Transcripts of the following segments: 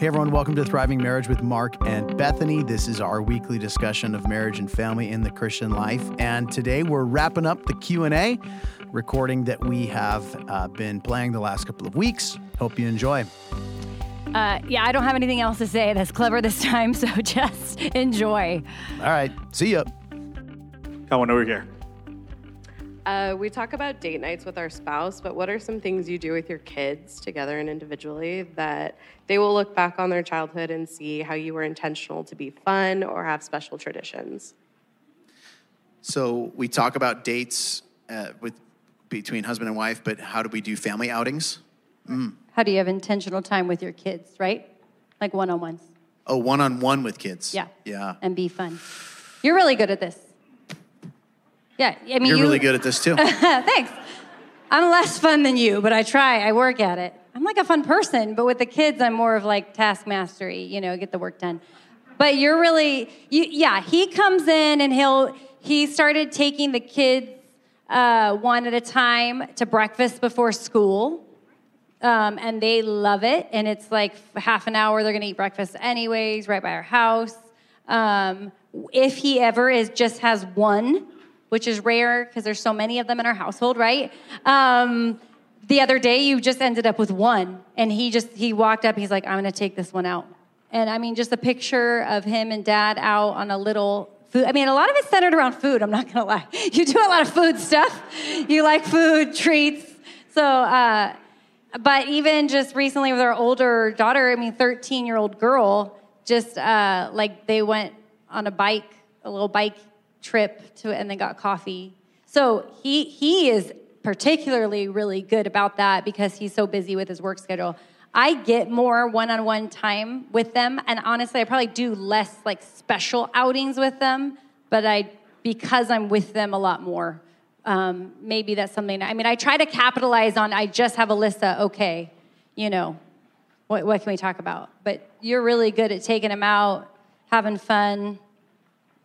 Hey everyone, welcome to Thriving Marriage with Mark and Bethany. This is our weekly discussion of marriage and family in the Christian life. And today we're wrapping up the Q&A recording that we have uh, been playing the last couple of weeks. Hope you enjoy. Uh, yeah, I don't have anything else to say that's clever this time, so just enjoy. All right, see ya. Come on over here. Uh, we talk about date nights with our spouse, but what are some things you do with your kids together and individually that they will look back on their childhood and see how you were intentional to be fun or have special traditions? So we talk about dates uh, with between husband and wife, but how do we do family outings? How do you have intentional time with your kids, right? Like one on ones. Oh, one on one with kids. Yeah. Yeah. And be fun. You're really good at this. Yeah, I mean, You're you, really good at this too. Thanks. I'm less fun than you, but I try. I work at it. I'm like a fun person, but with the kids, I'm more of like task mastery. You know, get the work done. But you're really, you, yeah. He comes in and he'll. He started taking the kids uh, one at a time to breakfast before school. Um, and they love it. And it's like half an hour, they're gonna eat breakfast anyways, right by our house. Um, if he ever is just has one, which is rare because there's so many of them in our household, right? Um, the other day, you just ended up with one, and he just he walked up. He's like, "I'm gonna take this one out." And I mean, just a picture of him and dad out on a little food. I mean, a lot of it's centered around food. I'm not gonna lie. You do a lot of food stuff. You like food treats. So, uh, but even just recently with our older daughter, I mean, 13 year old girl, just uh, like they went on a bike, a little bike trip to, and they got coffee. So he he is particularly really good about that because he's so busy with his work schedule. I get more one-on-one time with them, and honestly, I probably do less like special outings with them, but I because I'm with them a lot more. Um, maybe that's something. I mean, I try to capitalize on. I just have Alyssa. Okay, you know, what what can we talk about? But you're really good at taking them out, having fun,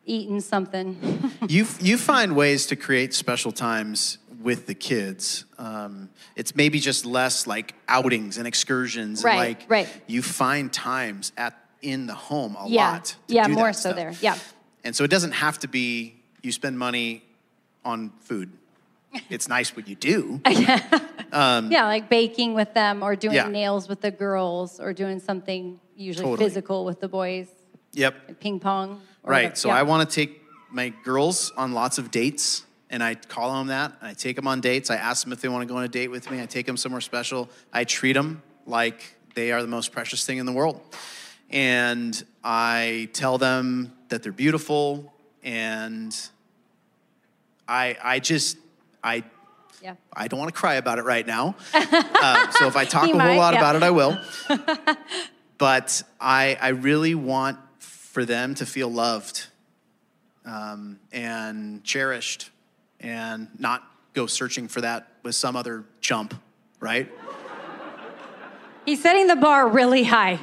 eating something. you you find ways to create special times with the kids. Um, it's maybe just less like outings and excursions. and, Right, like right. You find times at in the home a yeah, lot. to yeah, more so stuff. there. Yeah. And so it doesn't have to be you spend money on food. It's nice what you do. yeah, like baking with them or doing Yeah. nails with the girls or doing something usually Totally. physical with the boys, Yep. like ping pong. Right. whatever. So Yeah. I want to take my girls on lots of dates, and I call them that. And I take them on dates. I ask them if they want to go on a date with me. I take them somewhere special. I treat them like they are the most precious thing in the world. And I tell them that they're beautiful. And I, I just, I, Yeah. I don't want to cry about it right now. uh, so if I talk He a whole might, lot yeah. about it, I will. but I, I really want for them to feel loved um, and cherished and not go searching for that with some other chump, right? He's setting the bar really high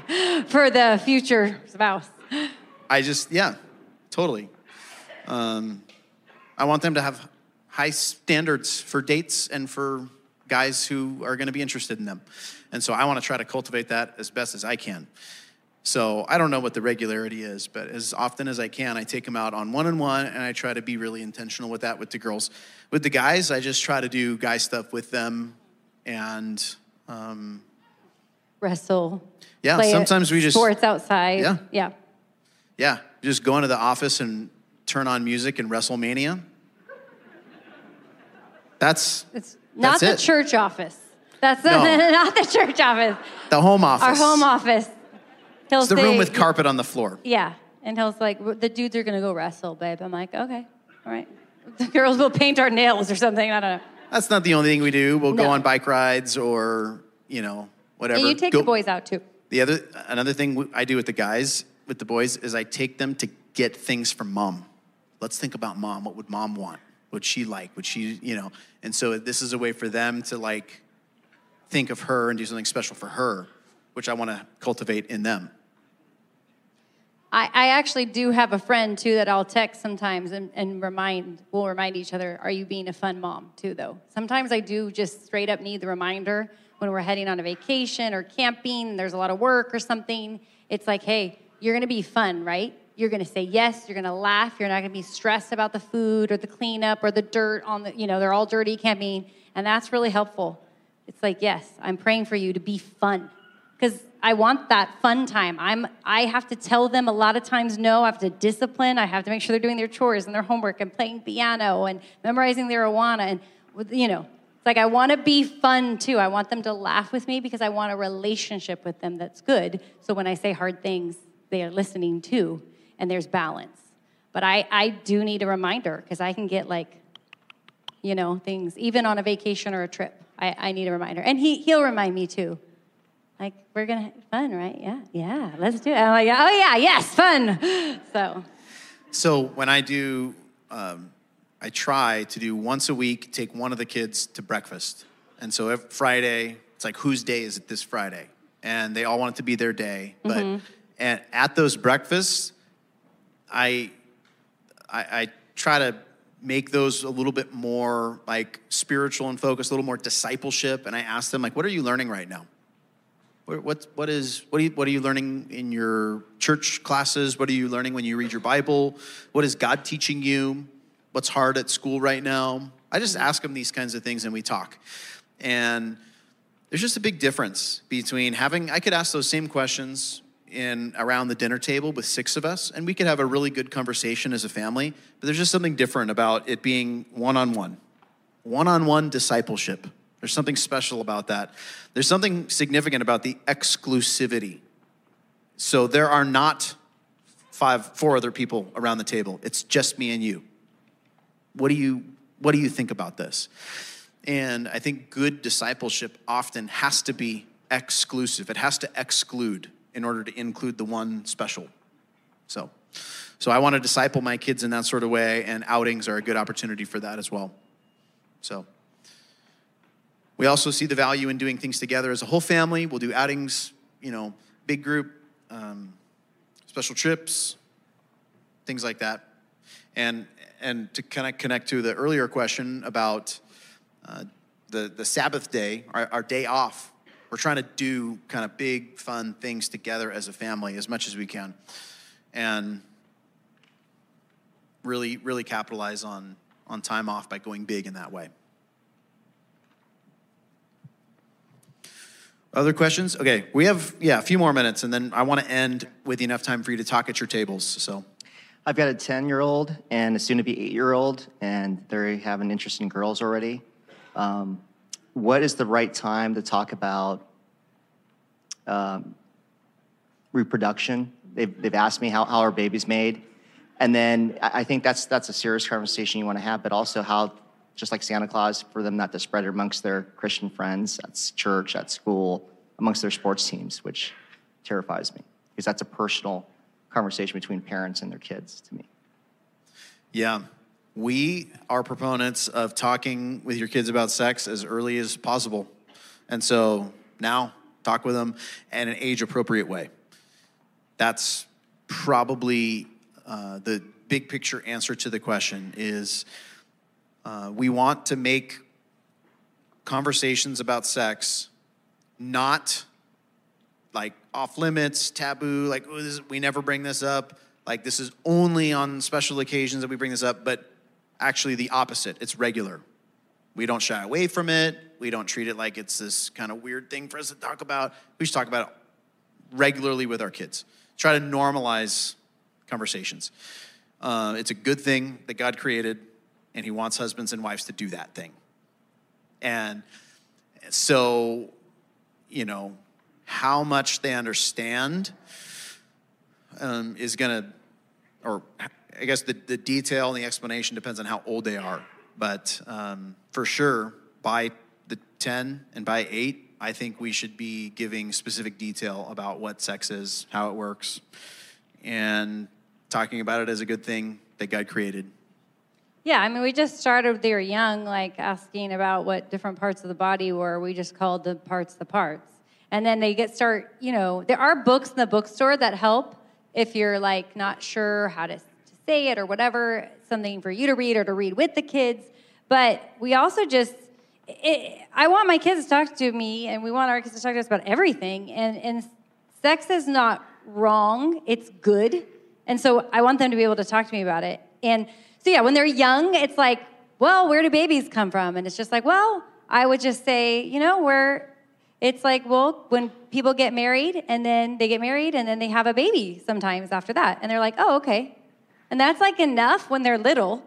for the future spouse. I just, yeah, totally. Um, I want them to have high standards for dates and for guys who are going to be interested in them. And so I want to try to cultivate that as best as I can. So I don't know what the regularity is, but as often as I can, I take them out on one on one and I try to be really intentional with that with the girls. With the guys, I just try to do guy stuff with them and um, Wrestle. Yeah, sometimes we just- sports outside. Yeah. Yeah. yeah, just go into the office and turn on music and WrestleMania. That's It's not That's the it. church office. That's No. not the church office. the home office. Our home office. He'll It's the say, room with carpet on the floor. Yeah. And he'll like, the dudes are going to go wrestle, babe. I'm like, okay, all right. The girls will paint our nails or something. I don't know. That's not the only thing we do. We'll go on bike rides or, you know, whatever. And you take Go- the boys out too. The other another thing I do with the guys, with the boys, is I take them to get things from mom. Let's think about mom. What would mom want? Would she like? Would she, you know? And so this is a way for them to like think of her and do something special for her, which I want to cultivate in them. I, I actually do have a friend too that I'll text sometimes and, and remind, we'll remind each other, are you being a fun mom too, though? Sometimes I do just straight up need the reminder when we're heading on a vacation or camping, there's a lot of work or something, it's like, hey, you're gonna be fun, right? You're gonna say yes, you're gonna laugh, you're not gonna be stressed about the food or the cleanup or the dirt on the, you know, they're all dirty camping. And that's really helpful. It's like, yes, I'm praying for you to be fun. Because I want that fun time. I'm I have to tell them a lot of times no, I have to discipline, I have to make sure they're doing their chores and their homework and playing piano and memorizing their Awana and you know, it's like I want to be fun too. I want them to laugh with me because I want a relationship with them that's good. So when I say hard things, they are listening too, and there's balance. But I, I do need a reminder because I can get like, you know, things, even on a vacation or a trip. I, I need a reminder. And he, he'll remind me too. Like, we're have fun, right? Yeah, yeah, let's do it. I'm like, oh, yeah, yes, fun. So, So when I do, um, I try to do once a week, take one of the kids to breakfast. And so every Friday, it's like, whose day is it this Friday? And they all want it to be their day. But and at those breakfasts, I, I, I try to make those a little bit more like spiritual and focused, a little more discipleship. And I ask them, like, what are you learning right now? What, what, is, what, are you, what are you learning in your church classes? What are you learning when you read your Bible? What is God teaching you? What's hard at school right now? I just ask them these kinds of things and we talk. And there's just a big difference between having, I could ask those same questions in around the dinner table with six of us, and we could have a really good conversation as a family, but there's just something different about it being one on one, one on one discipleship. There's something special about that. There's something significant about the exclusivity. So there are not five, four other people around the table. It's just me and you. What do you, what do you think about this? And I think good discipleship often has to be exclusive. It has to exclude in order to include the one special. So, so I want to disciple my kids in that sort of way, and outings are a good opportunity for that as well. So, we also see the value in doing things together as a whole family. We'll do outings, you know, big group, um, special trips, things like that. And and to kind of connect to the earlier question about uh, the the Sabbath day, our, our day off. We're trying to do kind of big, fun things together as a family as much as we can, and really, really capitalize on on time off by going big in that way. Other questions? Okay, we have yeah a few more minutes, and then I want to end with enough time for you to talk at your tables. So, I've got a 10 year old and a soon to be eight year old, and they have an interest in girls already. Um, what is the right time to talk about um, reproduction? They've, they've asked me how, how are babies made. And then I I think that's, that's a serious conversation you want to have, but also how, just like Santa Claus, for them not to spread it amongst their Christian friends at church, at school, amongst their sports teams, which terrifies me because that's a personal conversation between parents and their kids to me. yeah, we are proponents of talking with your kids about sex as early as possible, and so now talk with them in an age appropriate way. That's probably uh, the big picture answer to the question. Is uh, we want to make conversations about sex not like off limits, taboo, like "Oh, this- we never bring this up. Like this is only on special occasions that we bring this up, but actually the opposite. It's regular. We don't shy away from it. We don't treat it like it's this kind of weird thing for us to talk about. We should talk about it regularly with our kids. Try to normalize conversations. Uh, it's a good thing that God created, and He wants husbands and wives to do that thing. And so, you know, how much they understand um, is going to, or I guess the, the detail and the explanation depends on how old they are. But um, for sure, by the 10 and by 8, I think we should be giving specific detail about what sex is, how it works, and talking about it as a good thing that God created. Yeah, I mean, we just started they were young, like asking about what different parts of the body were. We just called the parts the parts. And then they get start, you know, there are books in the bookstore that help if you're like not sure how to, to say it or whatever, something for you to read or to read with the kids. But we also just, it, I want my kids to talk to me, and we want our kids to talk to us about everything. And, and sex is not wrong, it's good. And so I want them to be able to talk to me about it. And so, yeah, when they're young, it's like, well, where do babies come from? And it's just like, well, I would just say, you know, where it's like, well, when people get married and then they get married and then they have a baby sometimes after that. And they're like, oh, okay. And that's like enough when they're little.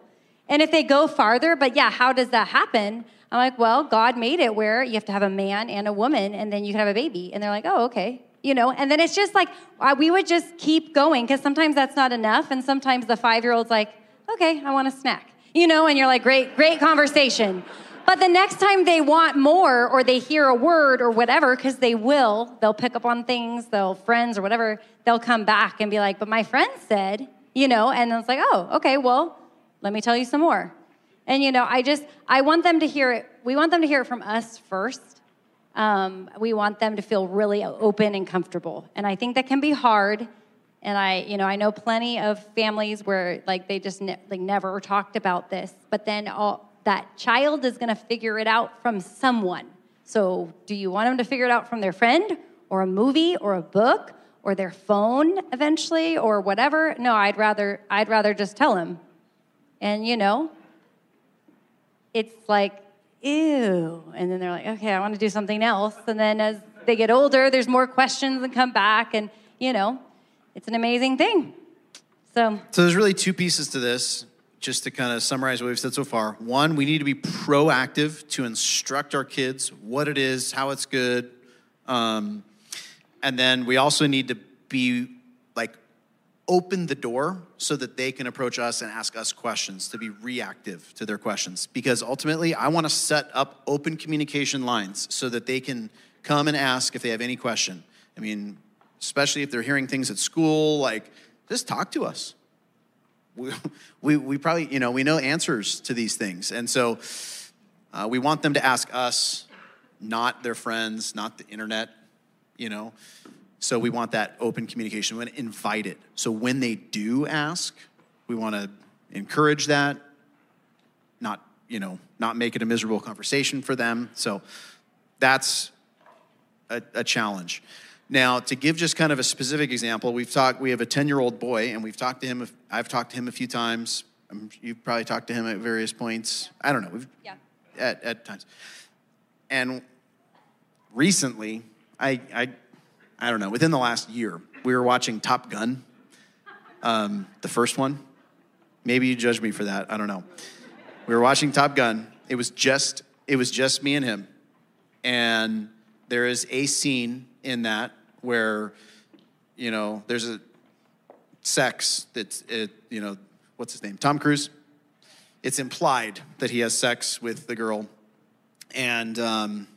And if they go farther, but yeah, how does that happen? I'm like, well, God made it where you have to have a man and a woman and then you can have a baby. And they're like, oh, okay. You know, and then it's just like, uh, we would just keep going because sometimes that's not enough. And sometimes the five year old's like, okay, I want a snack. You know, and you're like, great, great conversation. But the next time they want more or they hear a word or whatever, because they will, they'll pick up on things, they'll friends or whatever, they'll come back and be like, but my friend said, you know, and it's like, oh, okay, well, let me tell you some more. And you know, I just I want them to hear it. We want them to hear it from us first. Um, we want them to feel really open and comfortable. And I think that can be hard. And I, you know, I know plenty of families where like they just ne- like never talked about this, but then all, that child is going to figure it out from someone. So, do you want them to figure it out from their friend or a movie or a book or their phone eventually or whatever? No, I'd rather I'd rather just tell them. And you know, it's like, ew. And then they're like, okay, I want to do something else. And then as they get older, there's more questions and come back. And, you know, it's an amazing thing. So, So there's really two pieces to this, just to kind of summarize what we've said so far. One, we need to be proactive to instruct our kids what it is, how it's good. Um, and then we also need to be like open the door so that they can approach us and ask us questions to be reactive to their questions because ultimately i want to set up open communication lines so that they can come and ask if they have any question i mean especially if they're hearing things at school like just talk to us we, we, we probably you know we know answers to these things and so uh, we want them to ask us not their friends not the internet you know so we want that open communication. We want to invite it. So when they do ask, we want to encourage that, not, you know, not make it a miserable conversation for them. So that's a, a challenge. Now, to give just kind of a specific example, we've talked, we have a 10 year old boy, and we've talked to him, I've talked to him a few times. You've probably talked to him at various points. I don't know. We've, yeah. At, at times. And recently, I, I I don't know, within the last year, we were watching Top Gun, um, the first one. Maybe you judge me for that. I don't know. We were watching Top Gun. It was just it was just me and him, and there is a scene in that where, you know, there's a sex that's it, you know, what's his name? Tom Cruise. It's implied that he has sex with the girl, and. Um,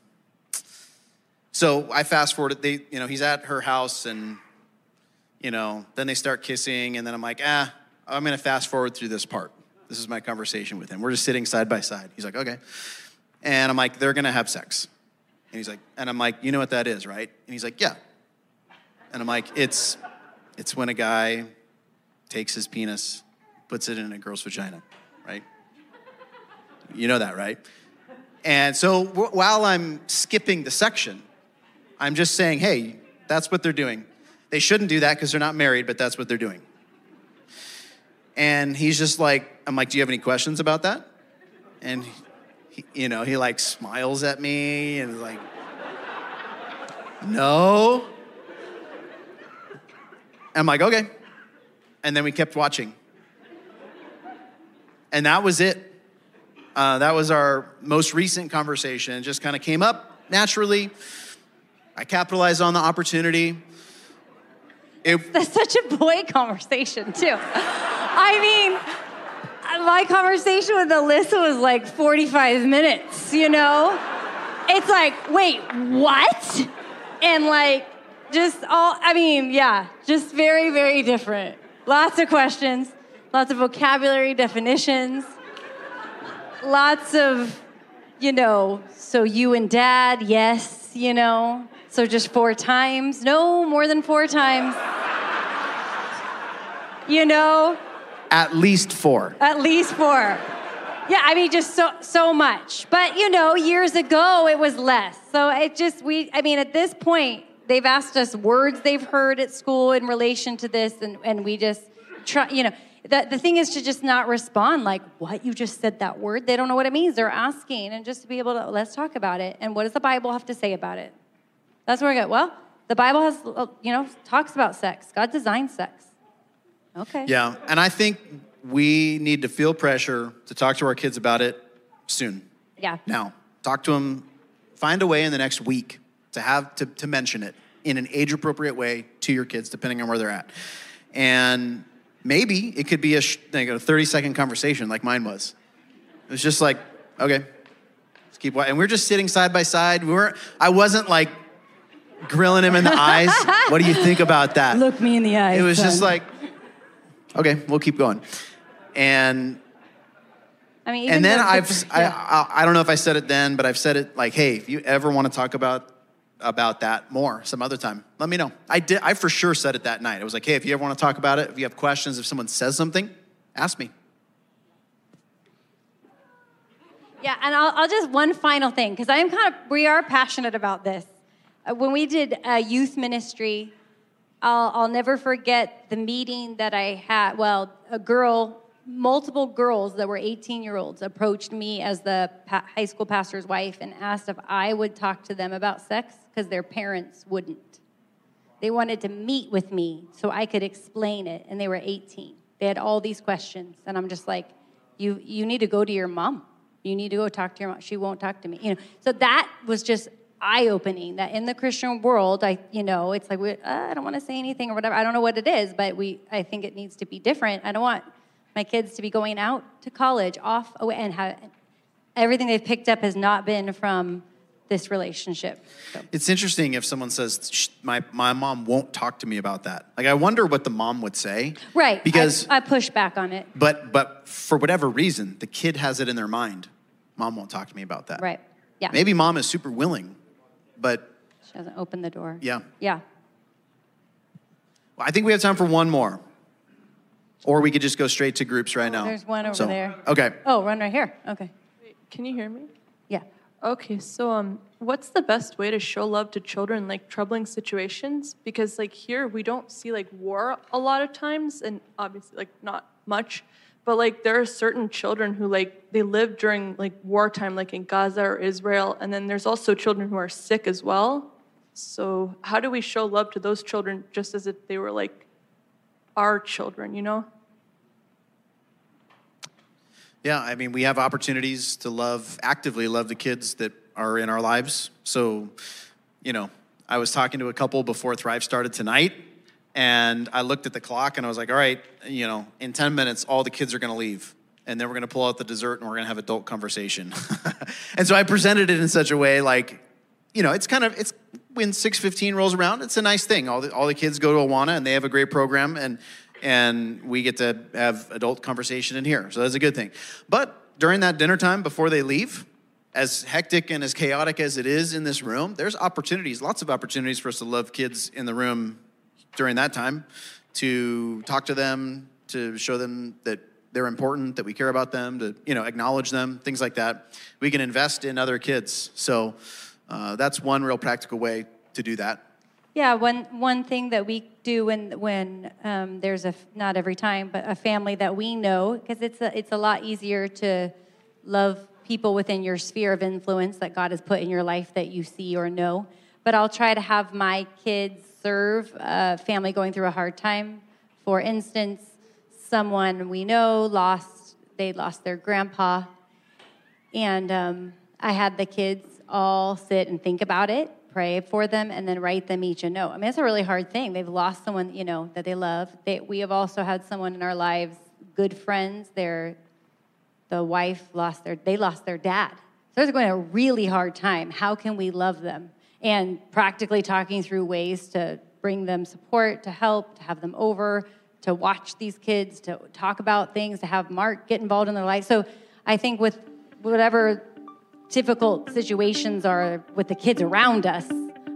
so I fast forwarded. They, you know, he's at her house, and you know, then they start kissing, and then I'm like, ah, I'm gonna fast forward through this part. This is my conversation with him. We're just sitting side by side. He's like, okay, and I'm like, they're gonna have sex, and he's like, and I'm like, you know what that is, right? And he's like, yeah, and I'm like, it's, it's when a guy takes his penis, puts it in a girl's vagina, right? You know that, right? And so while I'm skipping the section, I'm just saying, hey, that's what they're doing. They shouldn't do that because they're not married, but that's what they're doing. And he's just like, I'm like, do you have any questions about that? And, you know, he like smiles at me and like, no. I'm like, okay. And then we kept watching. And that was it. Uh, that was our most recent conversation. It just kind of came up naturally. I capitalized on the opportunity. It, That's such a boy conversation, too. I mean, my conversation with Alyssa was like 45 minutes, you know? It's like, wait, what? And like, just all, I mean, yeah, just very, very different. Lots of questions, lots of vocabulary definitions, lots of, you know, so you and dad, yes, you know, so just four times? No, more than four times. You know? At least four. At least four. Yeah, I mean, just so so much. But you know, years ago it was less. So it just we. I mean, at this point, they've asked us words they've heard at school in relation to this, and and we just try. You know, the the thing is to just not respond like, "What you just said that word?" They don't know what it means. They're asking, and just to be able to let's talk about it. And what does the Bible have to say about it? That's where I go. Well, the Bible has, you know, talks about sex. God designed sex. Okay. Yeah, and I think we need to feel pressure to talk to our kids about it soon. Yeah. Now, talk to them, find a way in the next week to have to, to mention it in an age appropriate way to your kids, depending on where they're at. And maybe it could be a, like a 30 second conversation like mine was. It was just like, okay, let's keep watching. And we are just sitting side by side. We weren't, I wasn't like grilling him in the eyes. What do you think about that? Look me in the eyes. It was just like, okay, we'll keep going. And I mean, and then I've I. I I don't know if I said it then, but I've said it like, hey, if you ever want to talk about about that more some other time, let me know. I did. I for sure said it that night. I was like, hey, if you ever want to talk about it, if you have questions, if someone says something, ask me. Yeah, and I'll, I'll just one final thing because I am kind of we are passionate about this. Uh, when we did uh, youth ministry, I'll, I'll never forget the meeting that I had. Well, a girl, multiple girls that were 18 year olds approached me as the pa- high school pastor's wife and asked if I would talk to them about sex because their parents wouldn't. They wanted to meet with me so I could explain it, and they were 18. They had all these questions, and I'm just like, you, you need to go to your mom. You need to go talk to your mom. She won't talk to me. You know, so that was just eye-opening. That in the Christian world, I, you know, it's like we, uh, I don't want to say anything or whatever. I don't know what it is, but we, I think it needs to be different. I don't want my kids to be going out to college, off away, and have everything they've picked up has not been from this relationship. So. It's interesting if someone says my my mom won't talk to me about that. Like I wonder what the mom would say. Right. Because I, I push back on it. but but for whatever reason, the kid has it in their mind. Mom won't talk to me about that. Right. Yeah. Maybe mom is super willing, but She hasn't opened the door. Yeah. Yeah. Well, I think we have time for one more. Or we could just go straight to groups right now. There's one over So, there. Okay. Oh, run right here. Okay. Can you hear me? Yeah. Okay, so um, what's the best way to show love to children in, like troubling situations? Because like here we don't see like war a lot of times, and obviously like not much, but like there are certain children who like they live during like wartime, like in Gaza or Israel, and then there's also children who are sick as well. So how do we show love to those children just as if they were like our children, you know? Yeah, I mean, we have opportunities to love, actively love the kids that are in our lives. So, you know, I was talking to a couple before Thrive started tonight, and I looked at the clock and I was like, all right, you know, in 10 minutes, all the kids are going to leave. And then we're going to pull out the dessert and we're going to have adult conversation. and so I presented it in such a way like, you know, it's kind of, it's when 615 rolls around, it's a nice thing. All the, all the kids go to Awana and they have a great program and, and we get to have adult conversation in here. So that's a good thing. But during that dinner time before they leave, as hectic and as chaotic as it is in this room, there's opportunities, lots of opportunities for us to love kids in the room during that time, to talk to them, to show them that they're important, that we care about them, to you know acknowledge them, things like that. We can invest in other kids. So uh, that's one real practical way to do that. Yeah, one one thing that we do when when um, there's a not every time, but a family that we know, because it's a it's a lot easier to love people within your sphere of influence that God has put in your life that you see or know. But I'll try to have my kids serve a family going through a hard time. For instance, someone we know lost they lost their grandpa and um, I had the kids all sit and think about it, pray for them, and then write them each a note. I mean, it's a really hard thing. They've lost someone, you know, that they love. They, we have also had someone in our lives, good friends. Their the wife lost their they lost their dad. So they're going a really hard time. How can we love them? And practically talking through ways to bring them support, to help, to have them over, to watch these kids, to talk about things, to have Mark get involved in their life. So I think with whatever difficult situations are with the kids around us,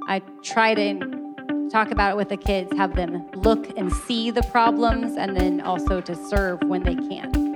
I try to talk about it with the kids, have them look and see the problems, and then also to serve when they can.